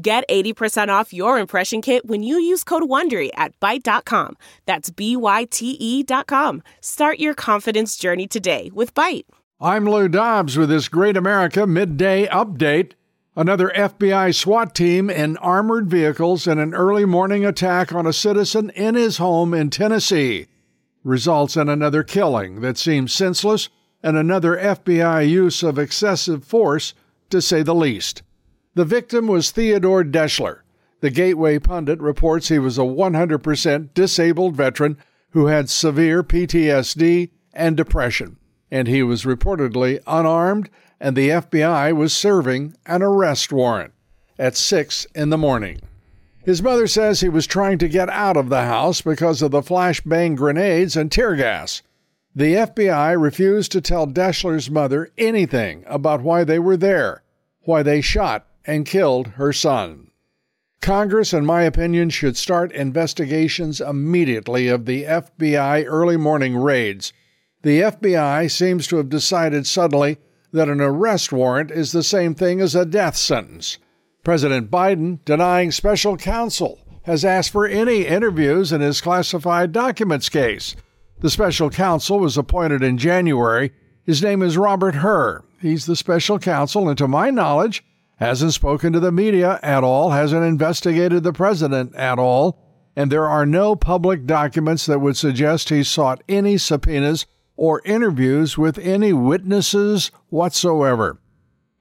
Get 80% off your impression kit when you use code WONDERY at Byte.com. That's B-Y-T-E dot com. Start your confidence journey today with Byte. I'm Lou Dobbs with this Great America Midday Update. Another FBI SWAT team in armored vehicles in an early morning attack on a citizen in his home in Tennessee results in another killing that seems senseless and another FBI use of excessive force, to say the least. The victim was Theodore Deschler. The Gateway Pundit reports he was a 100% disabled veteran who had severe PTSD and depression, and he was reportedly unarmed, and the FBI was serving an arrest warrant at 6 in the morning. His mother says he was trying to get out of the house because of the flashbang grenades and tear gas. The FBI refused to tell Deschler's mother anything about why they were there, why they shot and killed her son. Congress, in my opinion, should start investigations immediately of the FBI early morning raids. The FBI seems to have decided suddenly that an arrest warrant is the same thing as a death sentence. President Biden, denying special counsel, has asked for any interviews in his classified documents case. The special counsel was appointed in January. His name is Robert Hur. He's the special counsel, and to my knowledge, hasn't spoken to the media at all, hasn't investigated the president at all, and there are no public documents that would suggest he sought any subpoenas or interviews with any witnesses whatsoever.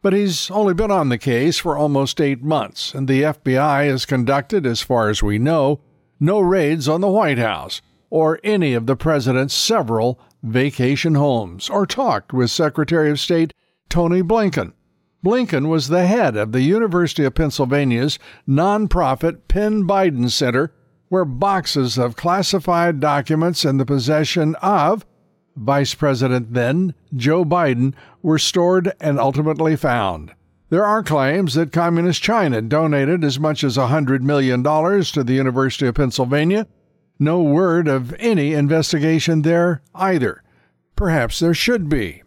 But he's only been on the case for almost eight months, and the FBI has conducted, as far as we know, no raids on the White House or any of the president's several vacation homes or talked with Secretary of State Tony Blinken. Blinken was the head of the University of Pennsylvania's nonprofit Penn Biden Center, where boxes of classified documents in the possession of Vice President then, Joe Biden, were stored and ultimately found. There are claims that Communist China donated as much as $100 million to the University of Pennsylvania. No word of any investigation there either. Perhaps there should be.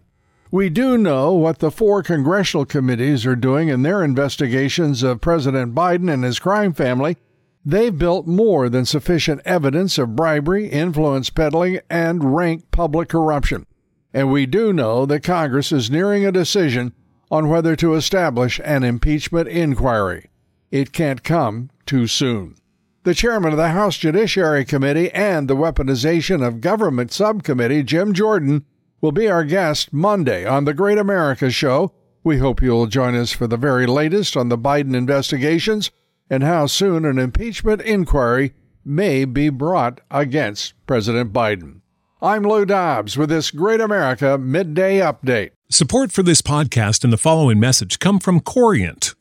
We do know what the four congressional committees are doing in their investigations of President Biden and his crime family They've built more than sufficient evidence of bribery, influence peddling, and rank public corruption. And we do know that Congress is nearing a decision on whether to establish an impeachment inquiry. It can't come too soon. The chairman of the House Judiciary Committee and the Weaponization of Government Subcommittee, Jim Jordan, will be our guest Monday on The Great America Show. We hope you'll join us for the very latest on the Biden investigations and how soon an impeachment inquiry may be brought against President Biden. I'm Lou Dobbs with this Great America Midday Update. Support for this podcast and the following message come from Corient.